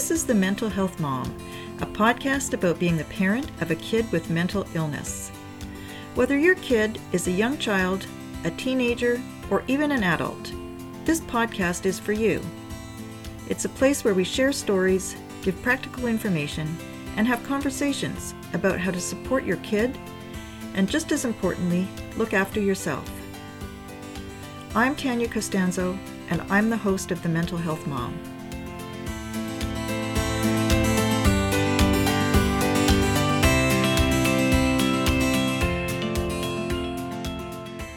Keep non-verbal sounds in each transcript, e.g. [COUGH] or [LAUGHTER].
This is The Mental Health Mom, a podcast about being the parent of a kid with mental illness. Whether your kid is a young child, a teenager, or even an adult, this podcast is for you. It's a place where we share stories, give practical information, and have conversations about how to support your kid and, just as importantly, look after yourself. I'm Tanya Costanzo, and I'm the host of The Mental Health Mom.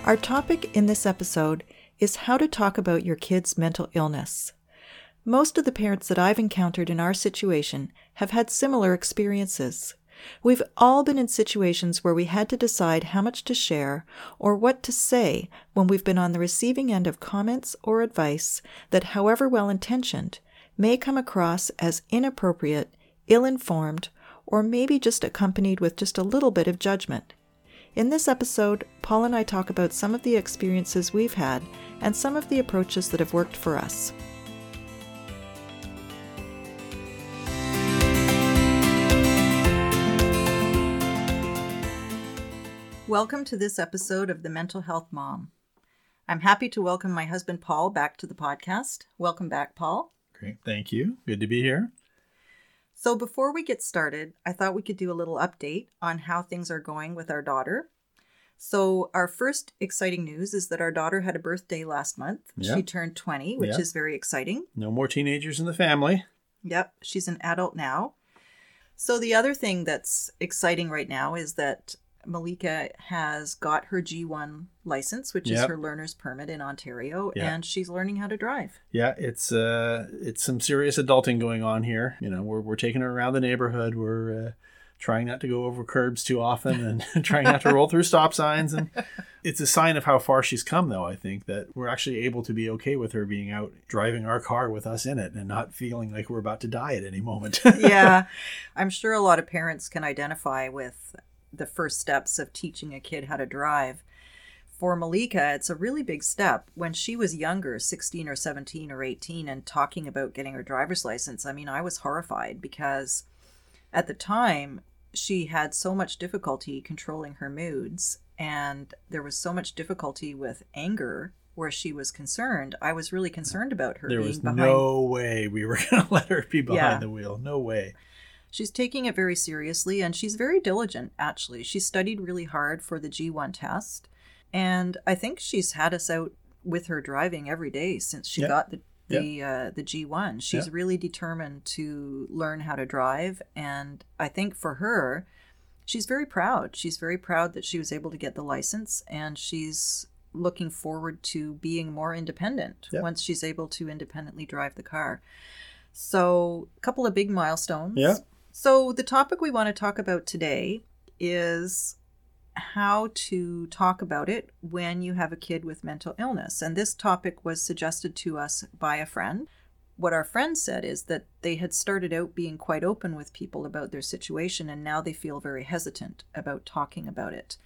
Our topic in this episode is how to talk about your kid's mental illness. Most of the parents that I've encountered in our situation have had similar experiences. We've all been in situations where we had to decide how much to share or what to say when we've been on the receiving end of comments or advice that, however well intentioned, may come across as inappropriate, ill informed, or maybe just accompanied with just a little bit of judgment. In this episode, Paul and I talk about some of the experiences we've had and some of the approaches that have worked for us. Welcome to this episode of The Mental Health Mom. I'm happy to welcome my husband Paul back to the podcast. Welcome back, Paul. Great. Thank you. Good to be here. So, before we get started, I thought we could do a little update on how things are going with our daughter. So, our first exciting news is that our daughter had a birthday last month. Yeah. She turned 20, which Yeah. is very exciting. No more teenagers in the family. Yep, she's an adult now. So, the other thing that's exciting right now is that Malika has got her G1 license, which is her learner's permit in Ontario, and she's learning how to drive. Yeah, it's uh, it's some serious adulting going on here. You know, we're we're taking her around the neighborhood. We're uh, trying not to go over curbs too often and [LAUGHS] trying not to roll through stop signs. And [LAUGHS] it's a sign of how far she's come, though. I think that we're actually able to be okay with her being out driving our car with us in it and not feeling like we're about to die at any moment. [LAUGHS] yeah, I'm sure a lot of parents can identify with the first steps of teaching a kid how to drive. For Malika, it's a really big step. When she was younger, 16 or 17 or 18, and talking about getting her driver's license, I mean, I was horrified because at the time she had so much difficulty controlling her moods, and there was so much difficulty with anger where she was concerned. I was really concerned about her there being was behind no way we were [LAUGHS] going to let her be behind Yeah. the wheel. No way. She's taking it very seriously and she's very diligent, actually. She studied really hard for the G1 test. And I think she's had us out with her driving every day since she Yeah. got the the uh, the G1. She's Yeah. really determined to learn how to drive and I think for her she's very proud. She's very proud that she was able to get the license and she's looking forward to being more independent Yeah. once she's able to independently drive the car. So, a couple of big milestones. Yeah. So, the topic we want to talk about today is how to talk about it when you have a kid with mental illness. And this topic was suggested to us by a friend. What our friend said is that they had started out being quite open with people about their situation, and now they feel very hesitant about talking about it.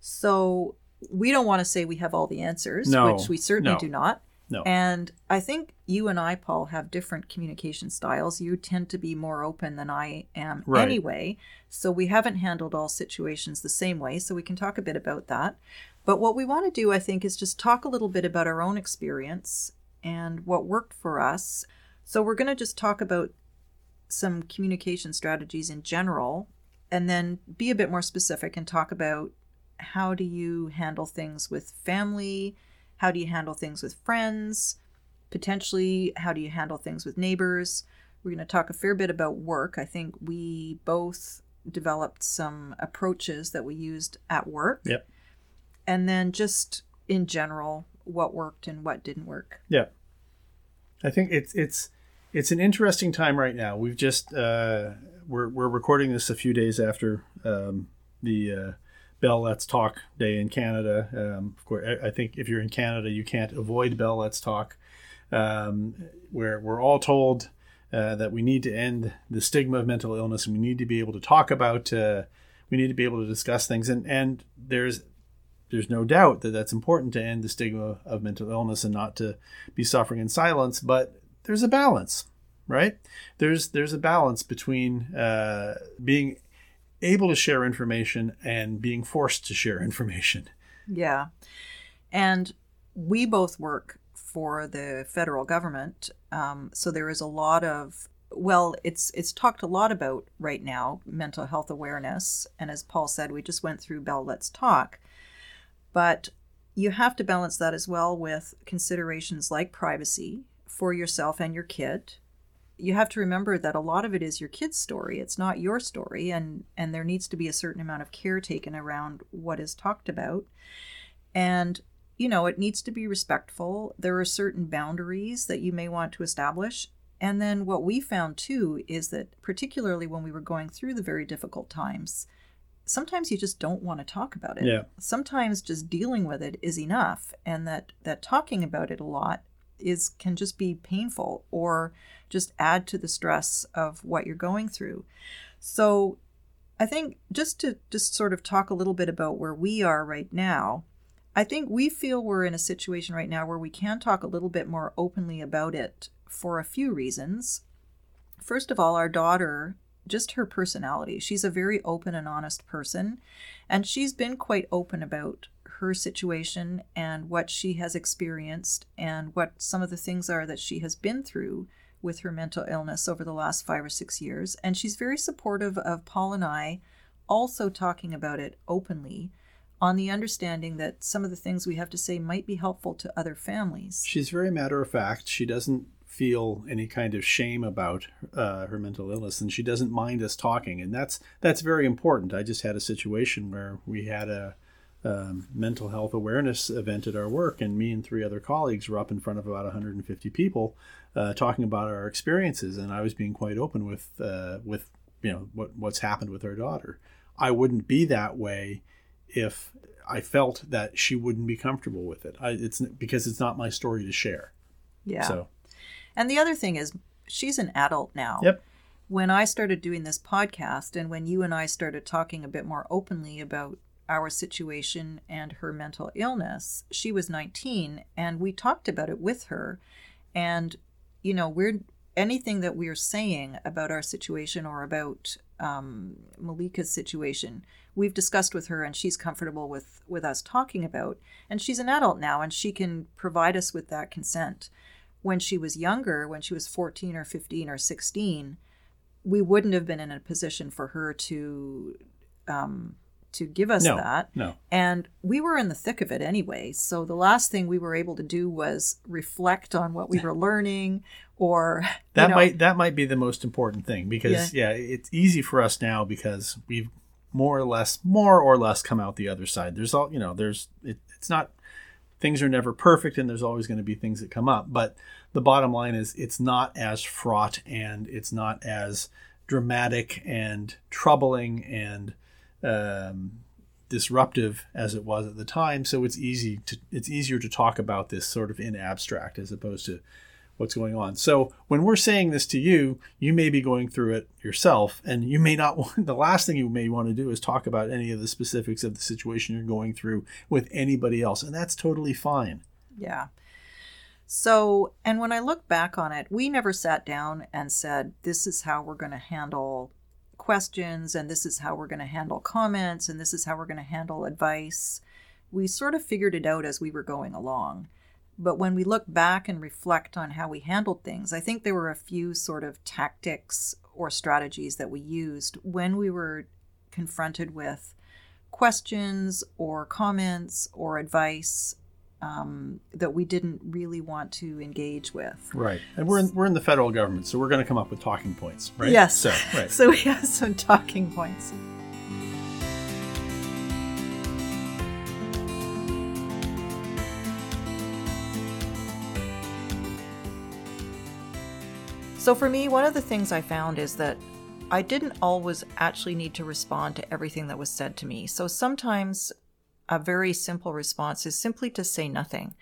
So, we don't want to say we have all the answers, No, which we certainly no. do not. No. And I think you and I, Paul, have different communication styles. You tend to be more open than I am Right. anyway. So we haven't handled all situations the same way. So we can talk a bit about that. But what we want to do, I think, is just talk a little bit about our own experience and what worked for us. So we're going to just talk about some communication strategies in general and then be a bit more specific and talk about how do you handle things with family how do you handle things with friends? Potentially how do you handle things with neighbors? We're going to talk a fair bit about work. I think we both developed some approaches that we used at work. Yep. and then just in general what worked and what didn't work. Yeah, I think it's it's it's an interesting time right now. We've just uh, we're we're recording this a few days after um, the uh, Bell Let's Talk Day in Canada. Um, of course, I think if you're in Canada, you can't avoid Bell Let's Talk, um, where we're all told uh, that we need to end the stigma of mental illness and we need to be able to talk about. Uh, we need to be able to discuss things, and and there's there's no doubt that that's important to end the stigma of mental illness and not to be suffering in silence but there's a balance right? There's there's a balance between uh, being able to share information and being forced to share [LAUGHS] information. Yeah. And we both work for the federal government. Um, so there is a lot of well, it's it's talked a lot about right now mental health awareness, and as Paul said, we just went through Bell Let's Talk, but you have to balance that as well with considerations like privacy for yourself and your kid. You have to remember that a lot of it is your kid's story. It's not your story, and and there needs to be a certain amount of care taken around what is talked about, and you know, it needs to be respectful. There are certain boundaries that you may want to establish. And then what we found too is that, particularly when we were going through the very difficult times, sometimes you just don't want to talk about it. Yeah. Sometimes just dealing with it is enough, and that that talking about it a lot is can just be painful or just add to the stress of what you're going through. So, I think just to just sort of talk a little bit about where we are right now, I think we feel we're in a situation right now where we can talk a little bit more openly about it for a few reasons. First of all, our daughter, just her personality, she's a very open and honest person, and she's been quite open about her situation and what she has experienced and what some of the things are that she has been through with her mental illness over the last five or six years. And she's very supportive of Paul and I also talking about it openly on the understanding that some of the things we have to say might be helpful to other families. She's very matter of fact. She doesn't feel any kind of shame about uh, her mental illness, and she doesn't mind us talking, and that's that's very important. I just had a situation where we had a um, mental health awareness event at our work, and me and three other colleagues were up in front of about 150 people uh, talking about our experiences, and I was being quite open with uh, with you know what what's happened with our daughter. I wouldn't be that way if I felt that she wouldn't be comfortable with it. I, it's because it's not my story to share. Yeah. So, and the other thing is, she's an adult now. Yep. When I started doing this podcast, and when you and I started talking a bit more openly about our situation and her mental illness, she was 19, and we talked about it with her. And, you know, we're anything that we're saying about our situation or about um, Malika's situation, we've discussed with her and she's comfortable with with us talking about. And she's an adult now and she can provide us with that consent. When she was younger when she was 14 or 15 or 16 we wouldn't have been in a position for her to um, to give us no, that. no. and we were in the thick of it anyway. So the last thing we were able to do was reflect on what we were learning or [LAUGHS] that know, might that might be the most important thing because yeah. yeah it's easy for us now because we've more or less more or less come out the other side. There's all you know there's it, it's not things are never perfect and there's always going to be things that come up but the bottom line is it's not as fraught and it's not as dramatic and troubling and um, disruptive as it was at the time so it's easy to it's easier to talk about this sort of in abstract as opposed to what's going on. So when we're saying this to you, you may be going through it yourself, and you may not [LAUGHS] want. The last thing you may want to do is talk about any of the specifics of the situation you're going through with anybody else, and that's totally fine. Yeah. So, and when I look back on it, we never sat down and said, this is how we're going to handle questions, and this is how we're going to handle comments, and this is how we're going to handle advice. We sort of figured it out as we were going along. But when we look back and reflect on how we handled things, I think there were a few sort of tactics or strategies that we used when we were confronted with questions or comments or advice um, that we didn't really want to engage with. Right, and we're in, we're in the federal government, so we're going to come up with talking points, right? Yes. So, [LAUGHS] right. so we have some talking points. So, for me, one of the things I found is that I didn't always actually need to respond to everything that was said to me. So, sometimes a very simple response is simply to say nothing.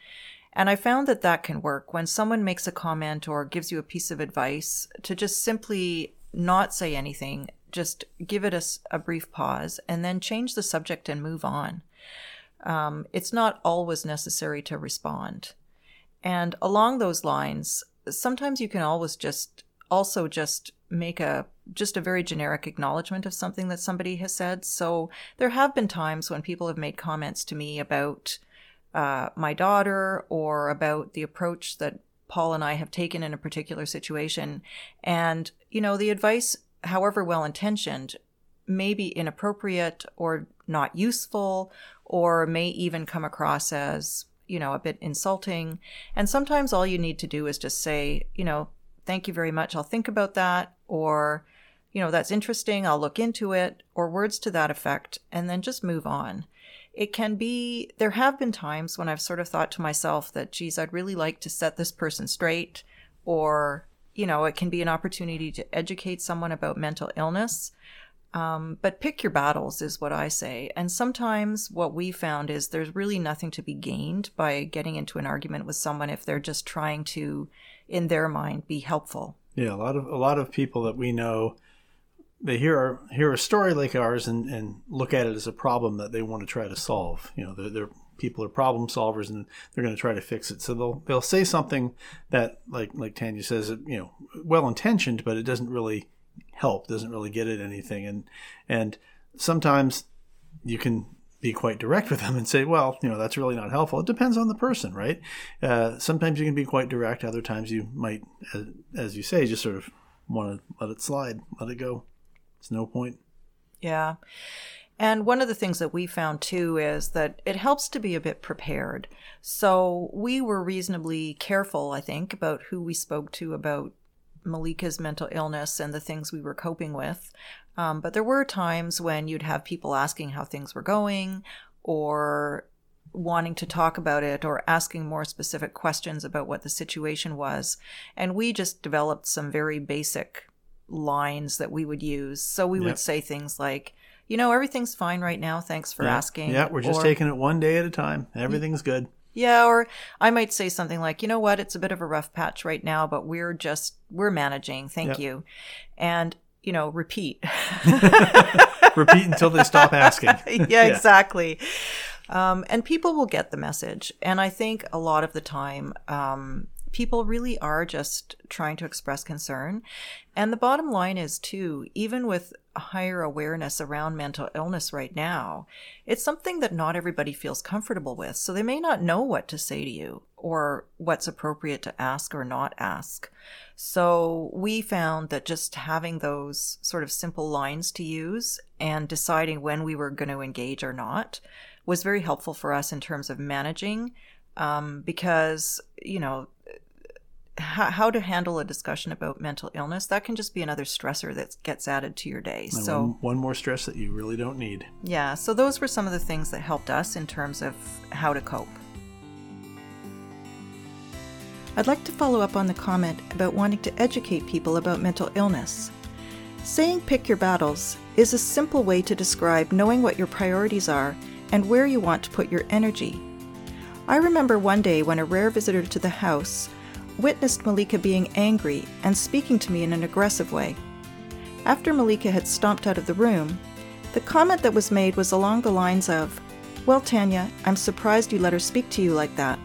And I found that that can work when someone makes a comment or gives you a piece of advice to just simply not say anything, just give it a, a brief pause, and then change the subject and move on. Um, it's not always necessary to respond. And along those lines, sometimes you can always just also just make a just a very generic acknowledgement of something that somebody has said. So there have been times when people have made comments to me about uh, my daughter or about the approach that Paul and I have taken in a particular situation. And, you know, the advice, however well intentioned, may be inappropriate or not useful or may even come across as, you know, a bit insulting. And sometimes all you need to do is just say, you know, thank you very much. I'll think about that. Or, you know, that's interesting. I'll look into it, or words to that effect, and then just move on. It can be, there have been times when I've sort of thought to myself that, geez, I'd really like to set this person straight, or, you know, it can be an opportunity to educate someone about mental illness. Um, but pick your battles is what I say. And sometimes what we found is there's really nothing to be gained by getting into an argument with someone if they're just trying to, in their mind, be helpful. Yeah, a lot of a lot of people that we know, they hear our, hear a story like ours and, and look at it as a problem that they want to try to solve. You know, they're, they're people are problem solvers and they're going to try to fix it. So they'll they'll say something that like like Tanya says, you know, well intentioned, but it doesn't really help, doesn't really get at anything. And and sometimes you can be quite direct with them and say, well, you know, that's really not helpful. It depends on the person, right? Uh, sometimes you can be quite direct. Other times you might, as, as you say, just sort of want to let it slide, let it go. It's no point. Yeah. And one of the things that we found too is that it helps to be a bit prepared. So we were reasonably careful, I think, about who we spoke to about Malika's mental illness and the things we were coping with. Um, but there were times when you'd have people asking how things were going or wanting to talk about it or asking more specific questions about what the situation was. And we just developed some very basic lines that we would use. So we yep. would say things like, you know, everything's fine right now. Thanks for yeah. asking. Yeah, we're just or, taking it one day at a time. Everything's good. Yeah, or I might say something like, you know what, it's a bit of a rough patch right now, but we're just, we're managing. Thank yep. you. And, you know, repeat. [LAUGHS] repeat until they stop asking. [LAUGHS] yeah, yeah, exactly. Um, and people will get the message. And I think a lot of the time, um, people really are just trying to express concern. And the bottom line is, too, even with higher awareness around mental illness right now, it's something that not everybody feels comfortable with. So they may not know what to say to you or what's appropriate to ask or not ask. So we found that just having those sort of simple lines to use and deciding when we were going to engage or not was very helpful for us in terms of managing um, because, you know, how, to handle a discussion about mental illness that can just be another stressor that gets added to your day. And so one, one, more stress that you really don't need. Yeah so those were some of the things that helped us in terms of how to cope. I'd like to follow up on the comment about wanting to educate people about mental illness. Saying pick your battles is a simple way to describe knowing what your priorities are and where you want to put your energy. I remember one day when a rare visitor to the house witnessed Malika being angry and speaking to me in an aggressive way. After Malika had stomped out of the room, the comment that was made was along the lines of, Well, Tanya, I'm surprised you let her speak to you like that.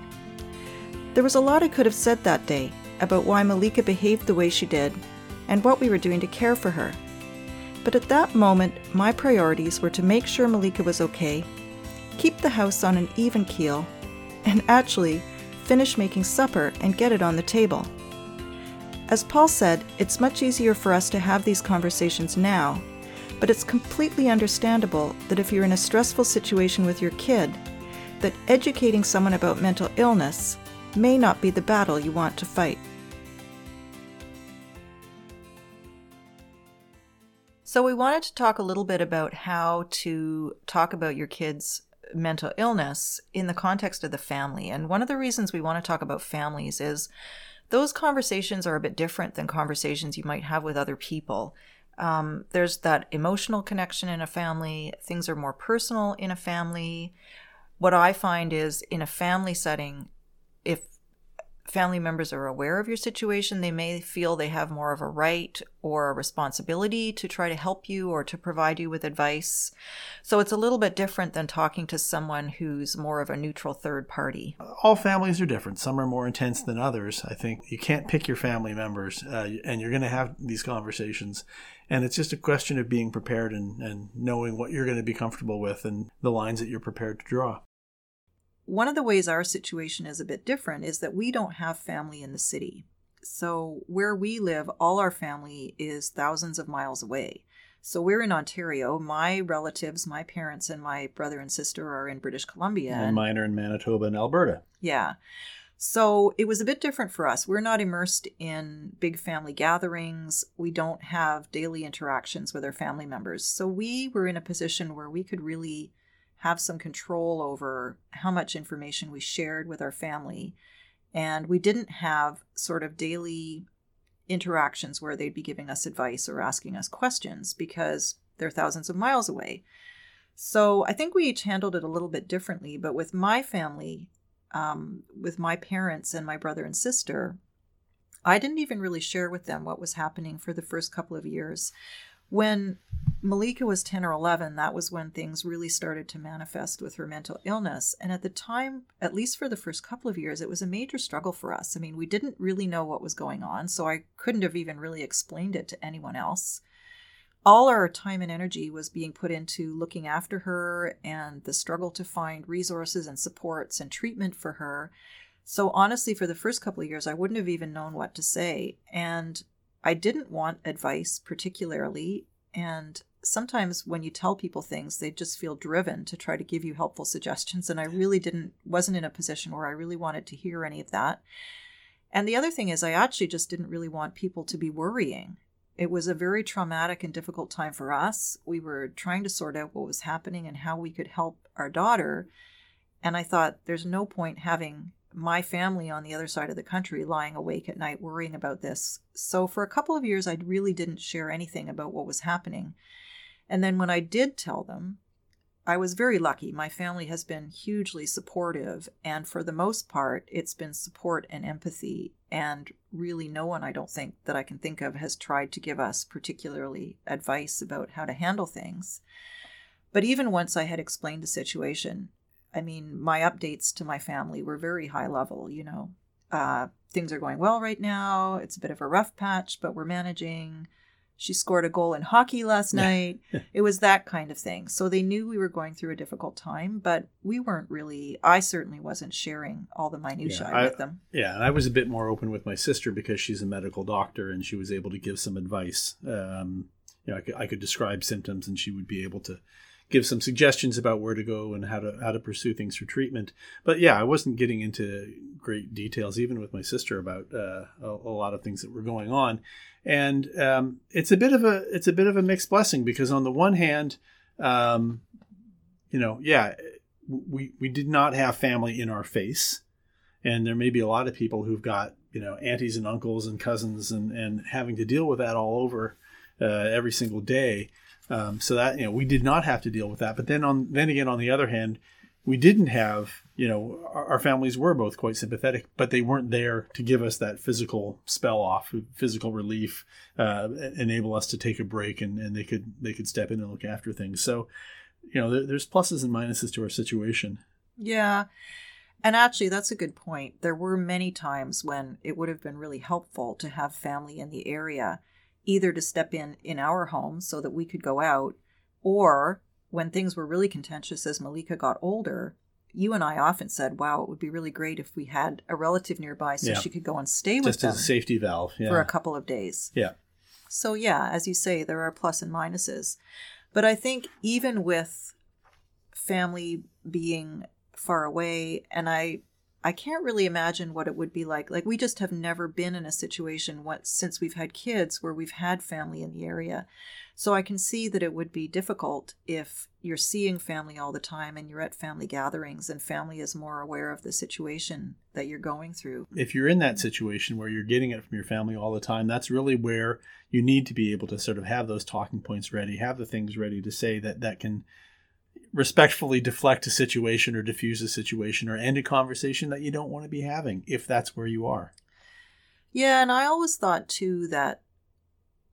There was a lot I could have said that day about why Malika behaved the way she did and what we were doing to care for her. But at that moment, my priorities were to make sure Malika was okay, keep the house on an even keel, and actually finish making supper, and get it on the table. As Paul said, it's much easier for us to have these conversations now, but it's completely understandable that if you're in a stressful situation with your kid, that educating someone about mental illness may not be the battle you want to fight. So, we wanted to talk a little bit about how to talk about your kids' mental illness in the context of the family. And one of the reasons we want to talk about families is those conversations are a bit different than conversations you might have with other people. Um, there's that emotional connection in a family, things are more personal in a family. What I find is in a family setting, if family members are aware of your situation, they may feel they have more of a right or a responsibility to try to help you or to provide you with advice. So it's a little bit different than talking to someone who's more of a neutral third party. All families are different. Some are more intense than others. I think you can't pick your family members, uh, and you're going to have these conversations. And it's just a question of being prepared and, and knowing what you're going to be comfortable with and the lines that you're prepared to draw. One of the ways our situation is a bit different is that we don't have family in the city. So, where we live, all our family is thousands of miles away. So, we're in Ontario. My relatives, my parents, and my brother and sister are in British Columbia. And mine are in Manitoba and Alberta. Yeah. So it was a bit different for us. We're not immersed in big family gatherings. We don't have daily interactions with our family members. So we were in a position where we could really have some control over how much information we shared with our family. And we didn't have sort of daily interactions where they'd be giving us advice or asking us questions because they're thousands of miles away. So I think we each handled it a little bit differently. But with my family, um, with my parents and my brother and sister, I didn't even really share with them what was happening for the first couple of years. When Malika was 10 or 11, that was when things really started to manifest with her mental illness. And at the time, at least for the first couple of years, it was a major struggle for us. I mean, we didn't really know what was going on, so I couldn't have even really explained it to anyone else all our time and energy was being put into looking after her and the struggle to find resources and supports and treatment for her. So, honestly, for the first couple of years, I wouldn't have even known what to say. And I didn't want advice particularly. And sometimes when you tell people things, they just feel driven to try to give you helpful suggestions. And I really didn't, wasn't in a position where I really wanted to hear any of that. And the other thing is, I actually just didn't really want people to be worrying it was a very traumatic and difficult time for us. We were trying to sort out what was happening and how we could help our daughter. And I thought, there's no point having my family on the other side of the country lying awake at night worrying about this. So for a couple of years, I really didn't share anything about what was happening. And then when I did tell them, I was very lucky. My family has been hugely supportive, and for the most part, it's been support and empathy. And really, no one I don't think that I can think of has tried to give us particularly advice about how to handle things. But even once I had explained the situation, I mean, my updates to my family were very high level, you know. Uh, things are going well right now. It's a bit of a rough patch, but we're managing she scored a goal in hockey last night. [LAUGHS] it was that kind of thing. So they knew we were going through a difficult time, but we weren't really, I certainly wasn't sharing all the minutiae yeah, with them. Yeah, and I was a bit more open with my sister because she's a medical doctor and she was able to give some advice. Um, you know, I could, I could describe symptoms and she would be able to give some suggestions about where to go and how to how to pursue things for treatment. But yeah, I wasn't getting into great details, even with my sister, about uh, a, a, lot of things that were going on. And um, it's a bit of a it's a bit of a mixed blessing because on the one hand, um, you know, yeah, we we did not have family in our face, and there may be a lot of people who've got you know aunties and uncles and cousins and and having to deal with that all over uh, every single day. Um, so that you know we did not have to deal with that. But then on then again on the other hand, we didn't have you know our, our, families were both quite sympathetic, but they weren't there to give us that physical spell off, physical relief, uh, enable us to take a break, and, and they could they could step in and look after things. So you know there, there's pluses and minuses to our situation. Yeah. And actually, that's a good point. There were many times when it would have been really helpful to have family in the area either to step in in our home so that we could go out, or when things were really contentious as Malika got older, you and I often said, "Wow, it would be really great if we had a relative nearby so yeah. she could go and stay with us. Just them as a safety valve yeah. for a couple of days." Yeah. So yeah, as you say, there are plus and minuses, but I think even with family being far away, and I I can't really imagine what it would be like. Like we just have never been in a situation what since we've had kids where we've had family in the area. So I can see that it would be difficult if you're seeing family all the time and you're at family gatherings and family is more aware of the situation that you're going through. If you're in that situation where you're getting it from your family all the time, that's really where you need to be able to sort of have those talking points ready, have the things ready to say that that can respectfully deflect a situation or diffuse a situation or end a conversation that you don't want to be having if that's where you are. Yeah, and I always thought too that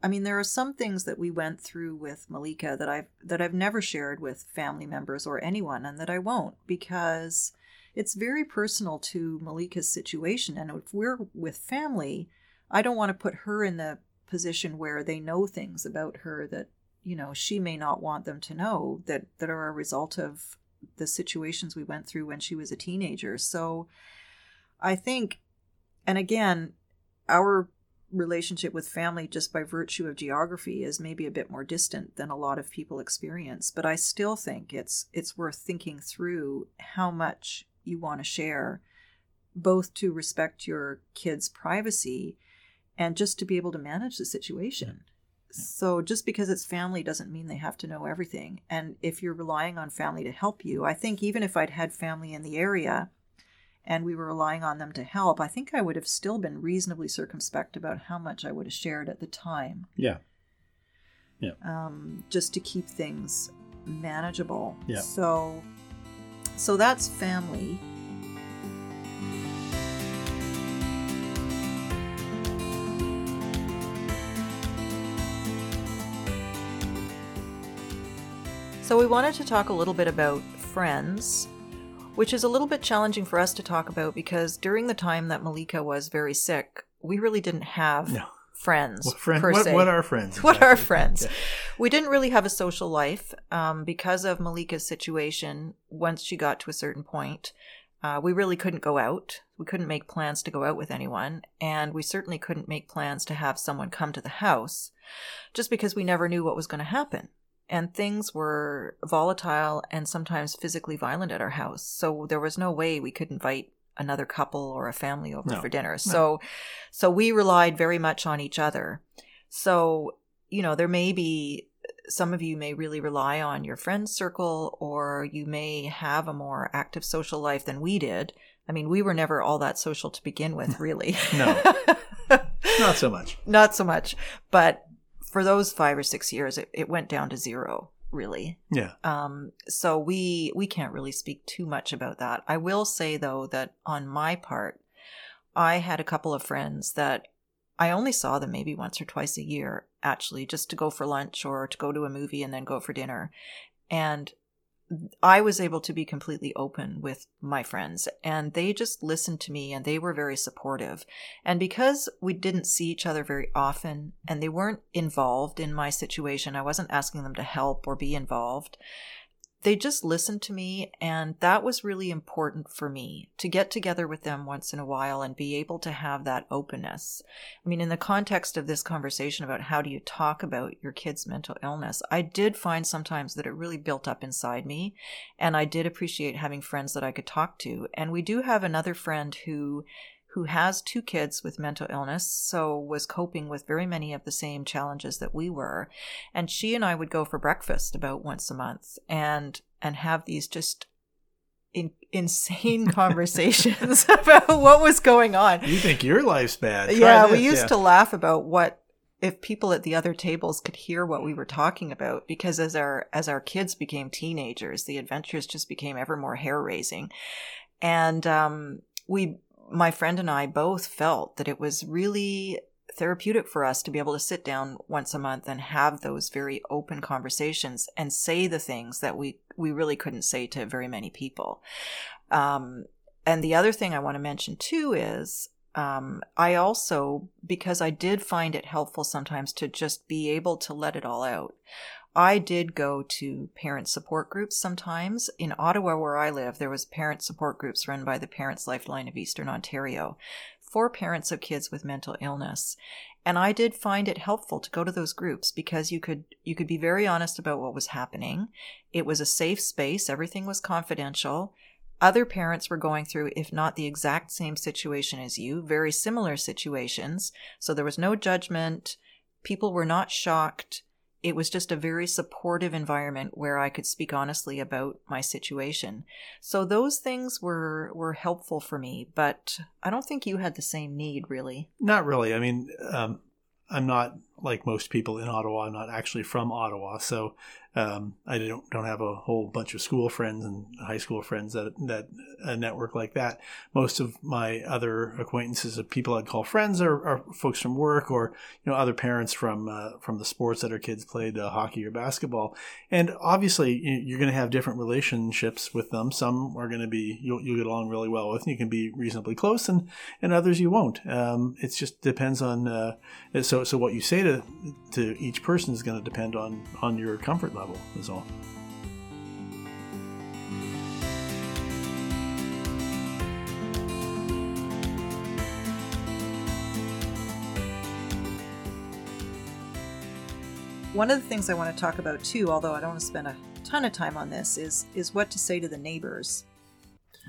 I mean there are some things that we went through with Malika that I've that I've never shared with family members or anyone and that I won't because it's very personal to Malika's situation and if we're with family, I don't want to put her in the position where they know things about her that you know she may not want them to know that that are a result of the situations we went through when she was a teenager. So i think and again our relationship with family just by virtue of geography is maybe a bit more distant than a lot of people experience but i still think it's it's worth thinking through how much you want to share both to respect your kids privacy and just to be able to manage the situation so just because it's family doesn't mean they have to know everything. And if you're relying on family to help you, I think even if I'd had family in the area and we were relying on them to help, I think I would have still been reasonably circumspect about how much I would have shared at the time. Yeah. Yeah. Um, just to keep things manageable. Yeah. So so that's family. So, we wanted to talk a little bit about friends, which is a little bit challenging for us to talk about because during the time that Malika was very sick, we really didn't have no. friends. What, friend, per what, se. what are friends? Exactly? [LAUGHS] What are friends? Yeah. We didn't really have a social life um, because of Malika's situation. Once she got to a certain point, uh, we really couldn't go out. We couldn't make plans to go out with anyone. And we certainly couldn't make plans to have someone come to the house just because we never knew what was going to happen and things were volatile and sometimes physically violent at our house. So there was no way we could invite another couple or a family over no. for dinner. So no. so we relied very much on each other. So, you know, there may be some of you may really rely on your friends circle or you may have a more active social life than we did. I mean, we were never all that social to begin with, really. no. [LAUGHS] Not so much. Not so much. But for those five or six years, it, it went down to zero really. Yeah. Um, so we we can't really speak too much about that. I will say though that on my part, I had a couple of friends that I only saw them maybe once or twice a year, actually, just to go for lunch or to go to a movie and then go for dinner. And I was able to be completely open with my friends and they just listened to me and they were very supportive. And because we didn't see each other very often and they weren't involved in my situation, I wasn't asking them to help or be involved they just listened to me and that was really important for me to get together with them once in a while and be able to have that openness. I mean in the context of this conversation about how do you talk about your kid's mental illness i did find sometimes that it really built up inside me and i did appreciate having friends that i could talk to. And we do have another friend who who has two kids with mental illness, so was coping with very many of the same challenges that we were. And she and I would go for breakfast about once a month and and have these just in, insane [LAUGHS] conversations [LAUGHS] about what was going on. You think your life's bad? Try yeah, this. we used yeah. to laugh about what if people at the other tables could hear what we were talking about because as our as our kids became teenagers the adventures just became ever more hair raising and um, we my friend and I both felt that it was really therapeutic for us to be able to sit down once a month and have those very open conversations and say the things that we we really couldn't say to very many people. Um, and the other thing I want to mention too is um, I also, because I did find it helpful sometimes to just be able to let it all out. I did go to parent support groups sometimes. In Ottawa, where I live, there was parent support groups run by the Parents Lifeline of Eastern Ontario for parents of kids with mental illness. And I did find it helpful to go to those groups because you could you could be very honest about what was happening. It was a safe space, everything was confidential. Other parents were going through, if not the exact same situation as you, very similar situations. So there was no judgment. People were not shocked it was just a very supportive environment where I could speak honestly about my situation. So those things were were helpful for me, but I don't think you had the same need really. Not really. I mean, um, I'm not like most people in Ottawa. I'm not actually from Ottawa, so Um, I don't don't have a whole bunch of school friends and high school friends that that a network like that. Most of my other acquaintances of people I'd call friends are, are folks from work or you know other parents from uh, from the sports that our kids played, uh, hockey or basketball. And obviously, you're going to have different relationships with them. Some are going to be you'll, you'll get along really well with, and you can be reasonably close, and and others you won't. Um, it just depends on uh, so so what you say to to each person is going to depend on on your comfort level is all. One of the things I want to talk about too, although I don't want to spend a ton of time on this, is is what to say to the neighbors.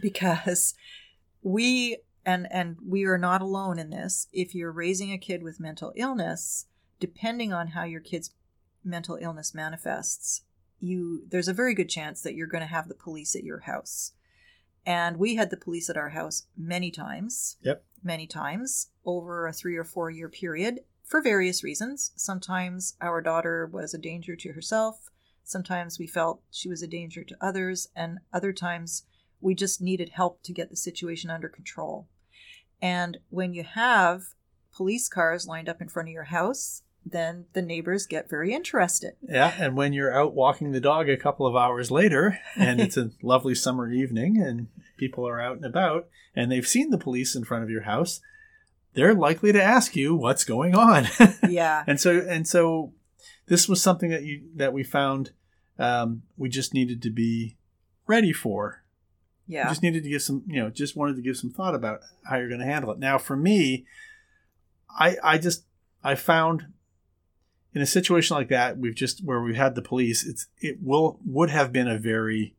Because we and and we are not alone in this. If you're raising a kid with mental illness, depending on how your kid's mental illness manifests, you there's a very good chance that you're going to have the police at your house. And we had the police at our house many times. Yep. Many times over a 3 or 4 year period for various reasons. Sometimes our daughter was a danger to herself, sometimes we felt she was a danger to others, and other times we just needed help to get the situation under control. And when you have police cars lined up in front of your house then the neighbors get very interested. Yeah, and when you're out walking the dog a couple of hours later, and it's a [LAUGHS] lovely summer evening, and people are out and about, and they've seen the police in front of your house, they're likely to ask you what's going on. [LAUGHS] Yeah. and so and so, this was something that you that we found um, we just needed to be ready for. Yeah. We just needed to give some, you know, just wanted to give some thought about how you're going to handle it. Now, for me, I I just I found in a situation like that, we've just where we had the police, it's it will would have been a very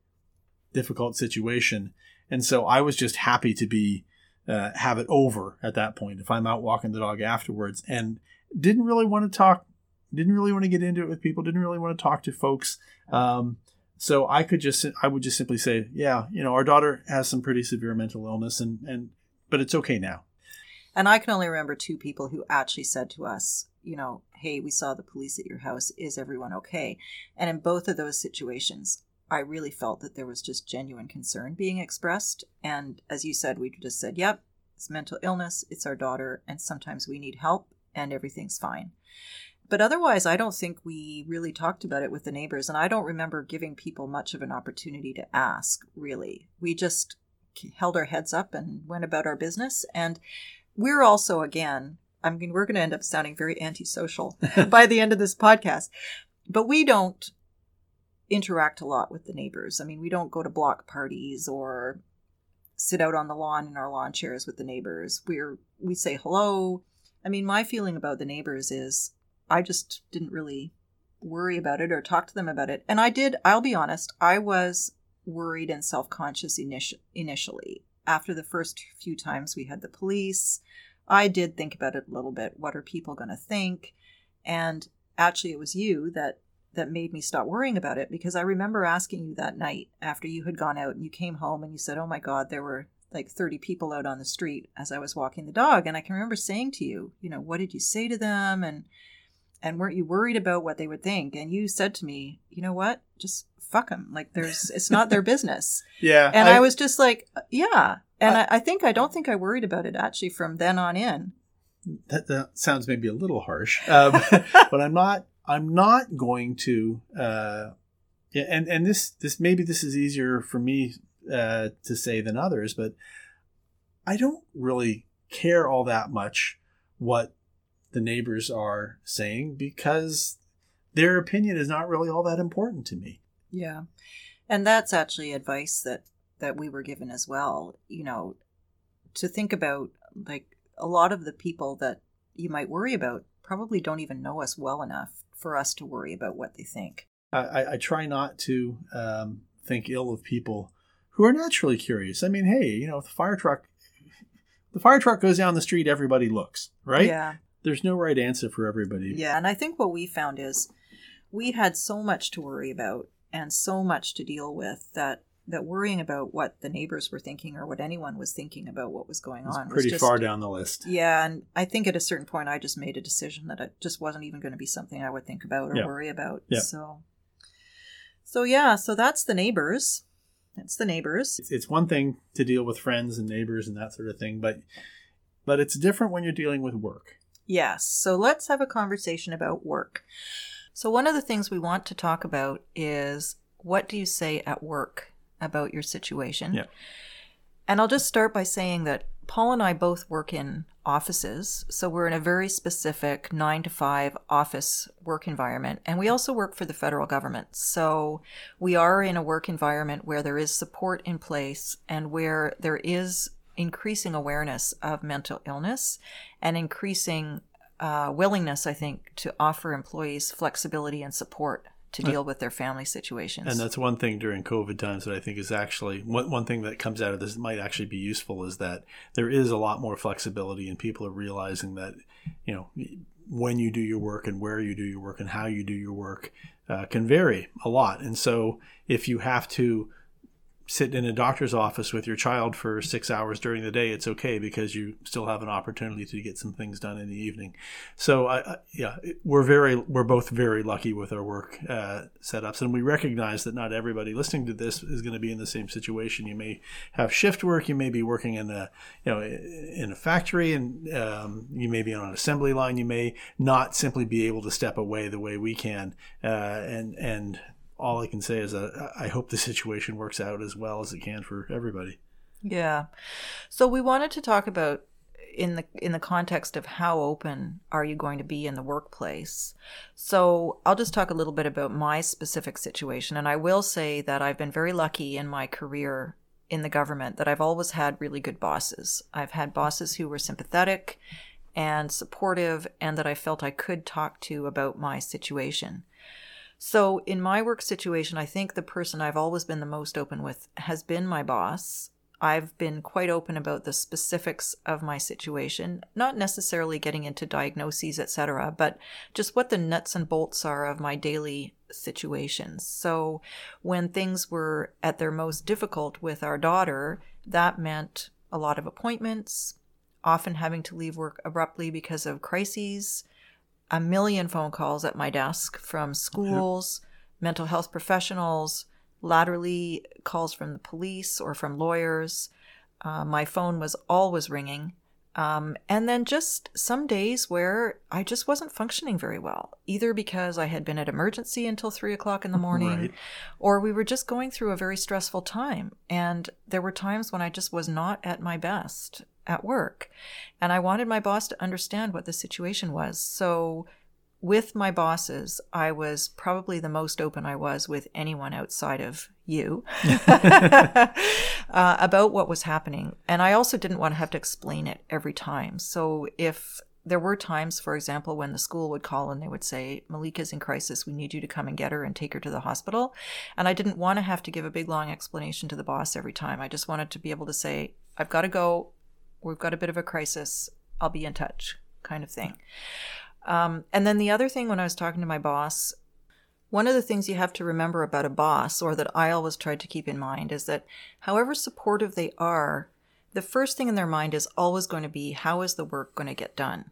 difficult situation, and so I was just happy to be uh, have it over at that point. If I'm out walking the dog afterwards, and didn't really want to talk, didn't really want to get into it with people, didn't really want to talk to folks. Um, so I could just I would just simply say, yeah, you know, our daughter has some pretty severe mental illness, and and but it's okay now. And I can only remember two people who actually said to us, you know, hey, we saw the police at your house. Is everyone okay? And in both of those situations, I really felt that there was just genuine concern being expressed. And as you said, we just said, yep, it's mental illness, it's our daughter, and sometimes we need help, and everything's fine. But otherwise, I don't think we really talked about it with the neighbors. And I don't remember giving people much of an opportunity to ask, really. We just held our heads up and went about our business. And we're also, again, I mean, we're going to end up sounding very antisocial [LAUGHS] by the end of this podcast. But we don't interact a lot with the neighbors. I mean, we don't go to block parties or sit out on the lawn in our lawn chairs with the neighbors. We're we say hello. I mean, my feeling about the neighbors is I just didn't really worry about it or talk to them about it. And I did, I'll be honest, I was worried and self-conscious initi- initially. After the first few times we had the police, I did think about it a little bit. What are people going to think? And actually, it was you that that made me stop worrying about it because I remember asking you that night after you had gone out and you came home and you said, "Oh my God, there were like 30 people out on the street as I was walking the dog." And I can remember saying to you, you know, what did you say to them? And and weren't you worried about what they would think? And you said to me, you know what? Just fuck them. Like there's, it's not their [LAUGHS] business. yeah. And I, I, was just like, yeah. And I, I, think I don't think I worried about it actually from then on in. That, that sounds maybe a little harsh, um, [LAUGHS] but I'm not. I'm not going to. Uh, yeah, and and this this maybe this is easier for me uh, to say than others, but I don't really care all that much what the neighbors are saying because their opinion is not really all that important to me. Yeah. And that's actually advice that that we were given as well, you know, to think about like a lot of the people that you might worry about probably don't even know us well enough for us to worry about what they think. I, I try not to um, think ill of people who are naturally curious. I mean, hey, you know, if the fire truck, the fire truck goes down the street, everybody looks, right? Yeah. There's no right answer for everybody. Yeah, and I think what we found is we had so much to worry about and so much to deal with that that worrying about what the neighbors were thinking or what anyone was thinking about what was going on pretty was just, far down the list. Yeah, and I think at a certain point I just made a decision that it just wasn't even going to be something I would think about or yeah. worry about. Yeah. So So, yeah, so that's the neighbors. It's the neighbors. It's, it's one thing to deal with friends and neighbors and that sort of thing, but but it's different when you're dealing with work. Yes. So let's have a conversation about work. So, one of the things we want to talk about is what do you say at work about your situation? Yeah. And I'll just start by saying that Paul and I both work in offices. So we're in a very specific nine to five office work environment. And we also work for the federal government. So we are in a work environment where there is support in place and where there is increasing awareness of mental illness and increasing uh, willingness, I think, to offer employees flexibility and support to deal with their family situations. And that's one thing during COVID times that I think is actually one, one thing that comes out of this might actually be useful is that there is a lot more flexibility and people are realizing that, you know, when you do your work and where you do your work and how you do your work uh, can vary a lot. And so if you have to sit in a doctor's office with your child for six hours during the day, it's okay because you still have an opportunity to get some things done in the evening. So, I, I, yeah, we're very, we're both very lucky with our work uh, setups, and we recognize that not everybody listening to this is going to be in the same situation. You may have shift work, you may be working in a, you know, in a factory, and um, you may be on an assembly line. You may not simply be able to step away the way we can, uh, and and all I can say is that I hope the situation works out as well as it can for everybody. Yeah. So we wanted to talk about in the in the context of how open are you going to be in the workplace. So I'll just talk a little bit about my specific situation and I will say that I've been very lucky in my career in the government that I've always had really good bosses. I've had bosses who were sympathetic and supportive and that I felt I could talk to about my situation. So, in my work situation, I think the person I've always been the most open with has been my boss. I've been quite open about the specifics of my situation, not necessarily getting into diagnoses, etc., but just what the nuts and bolts are of my daily situations. So, when things were at their most difficult with our daughter, that meant a lot of appointments, often having to leave work abruptly because of crises, a million phone calls at my desk from schools, mental health professionals, laterally calls from the police or from lawyers. Uh, my phone was always ringing. Um, and then just some days where I just wasn't functioning very well, either because I had been at emergency until three o'clock in the [LAUGHS] morning, right. or we were just going through a very stressful time. And there were times when I just was not at my best at work. And I wanted my boss to understand what the situation was. So, with my bosses, I was probably the most open I was with anyone outside of you [LAUGHS] [LAUGHS] uh, about what was happening. And I also didn't want to have to explain it every time. So, if there were times, for example, when the school would call and they would say, Malika's in crisis. We need you to come and get her and take her to the hospital. And I didn't want to have to give a big, long explanation to the boss every time. I just wanted to be able to say, I've got to go we've got a bit of a crisis. I'll be in touch, kind of thing. Um, and then the other thing, when I was talking to my boss, one of the things you have to remember about a boss, or that I always tried to keep in mind, is that however supportive they are, the first thing in their mind is always going to be how is the work going to get done?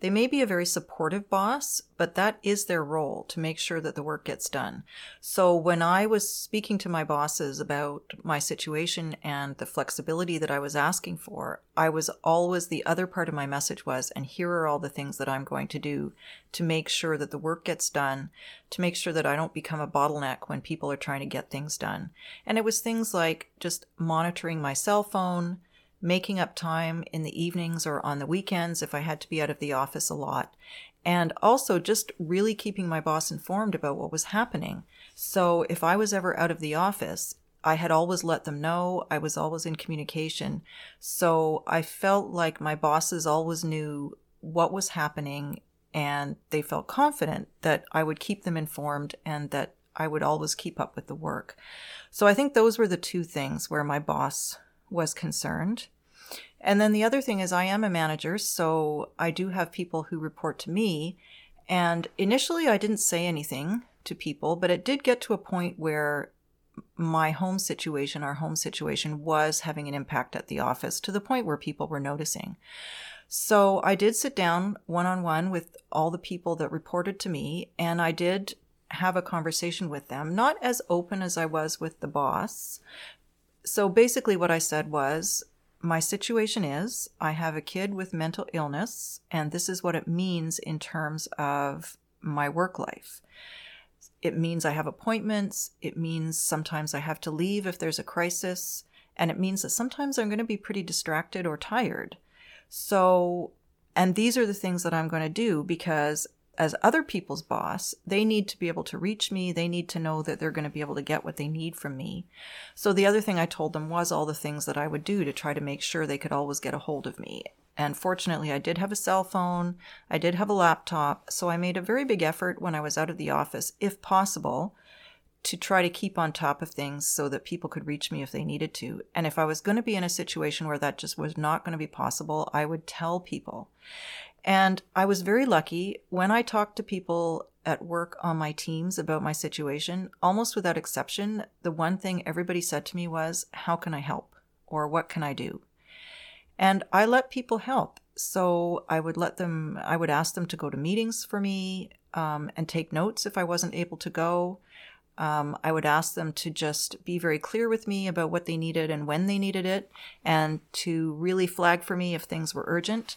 They may be a very supportive boss, but that is their role to make sure that the work gets done. So when I was speaking to my bosses about my situation and the flexibility that I was asking for, I was always the other part of my message was, and here are all the things that I'm going to do to make sure that the work gets done, to make sure that I don't become a bottleneck when people are trying to get things done. And it was things like just monitoring my cell phone, making up time in the evenings or on the weekends if I had to be out of the office a lot, and also just really keeping my boss informed about what was happening. So if I was ever out of the office, I had always let them know. I was always in communication. So I felt like my bosses always knew what was happening and they felt confident that I would keep them informed and that I would always keep up with the work. So I think those were the two things where my boss was concerned. And then the other thing is, I am a manager, so I do have people who report to me. And initially, I didn't say anything to people, but it did get to a point where my home situation, our home situation, was having an impact at the office to the point where people were noticing. So I did sit down one on one with all the people that reported to me, and I did have a conversation with them, not as open as I was with the boss. So basically, what I said was, my situation is I have a kid with mental illness, and this is what it means in terms of my work life. It means I have appointments. It means sometimes I have to leave if there's a crisis. And it means that sometimes I'm going to be pretty distracted or tired. So, and these are the things that I'm going to do because as other people's boss, they need to be able to reach me. They need to know that they're going to be able to get what they need from me. So the other thing I told them was all the things that I would do to try to make sure they could always get a hold of me. And fortunately, I did have a cell phone, I did have a laptop, so I made a very big effort when I was out of the office, if possible, to try to keep on top of things so that people could reach me if they needed to. And if I was going to be in a situation where that just was not going to be possible, I would tell people. And I was very lucky when I talked to people at work on my teams about my situation, almost without exception, the one thing everybody said to me was, How can I help? or What can I do? And I let people help. So I would let them, I would ask them to go to meetings for me um, and take notes if I wasn't able to go. Um, I would ask them to just be very clear with me about what they needed and when they needed it, and to really flag for me if things were urgent.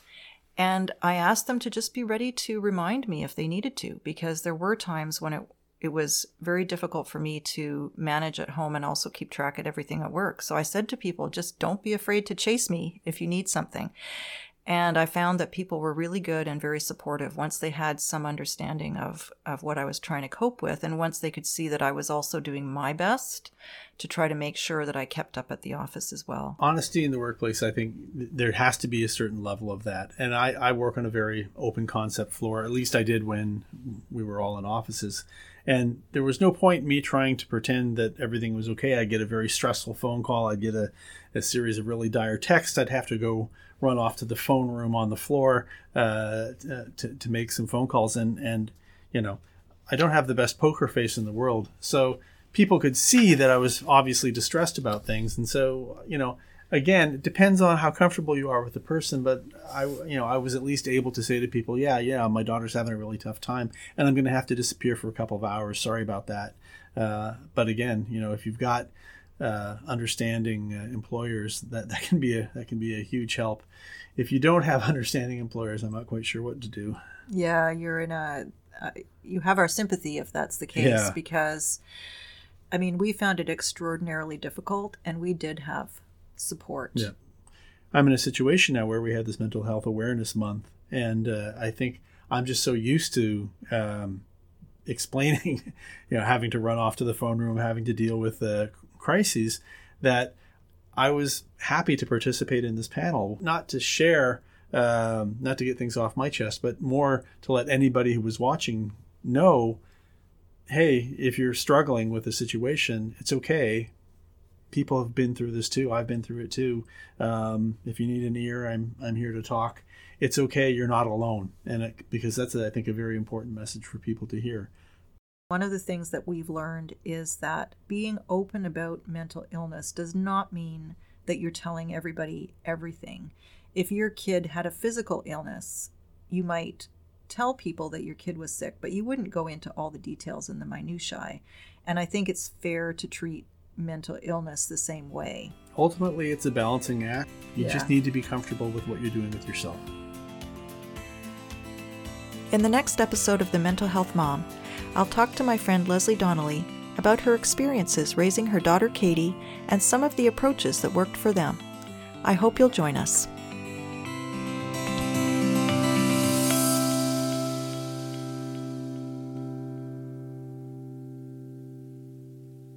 And I asked them to just be ready to remind me if they needed to, because there were times when it it was very difficult for me to manage at home and also keep track of everything at work. So I said to people, just don't be afraid to chase me if you need something. And I found that people were really good and very supportive once they had some understanding of, of what I was trying to cope with. And once they could see that I was also doing my best to try to make sure that I kept up at the office as well. Honesty in the workplace, I think there has to be a certain level of that. And I, I work on a very open concept floor, at least I did when we were all in offices. And there was no point in me trying to pretend that everything was okay. I'd get a very stressful phone call. I'd get a, a series of really dire texts. I'd have to go run off to the phone room on the floor uh, uh, to, to make some phone calls. And, and, you know, I don't have the best poker face in the world. So people could see that I was obviously distressed about things. And so, you know, again, it depends on how comfortable you are with the person. But I, you know, I was at least able to say to people, yeah, yeah, my daughter's having a really tough time and I'm going to have to disappear for a couple of hours. Sorry about that. Uh, but again, you know, if you've got uh, understanding uh, employers, that, that can be a that can be a huge help. If you don't have [LAUGHS] understanding employers, I'm not quite sure what to do. Yeah, you're in a uh, you have our sympathy if that's the case yeah. because I mean we found it extraordinarily difficult, and we did have support. Yeah, I'm in a situation now where we had this mental health awareness month, and uh, I think I'm just so used to. Um, explaining [LAUGHS] you know having to run off to the phone room having to deal with uh, crises that I was happy to participate in this panel, not to share, um, not to get things off my chest, but more to let anybody who was watching know hey, if you're struggling with a situation, it's okay. People have been through this too. I've been through it too. Um, if you need an ear, I'm I'm here to talk. It's okay. You're not alone, and it, because that's I think a very important message for people to hear. One of the things that we've learned is that being open about mental illness does not mean that you're telling everybody everything. If your kid had a physical illness, you might tell people that your kid was sick, but you wouldn't go into all the details and the minutiae. And I think it's fair to treat mental illness the same way. Ultimately, it's a balancing act. You yeah. just need to be comfortable with what you're doing with yourself. In the next episode of The Mental Health Mom, I'll talk to my friend Leslie Donnelly about her experiences raising her daughter Katie and some of the approaches that worked for them. I hope you'll join us.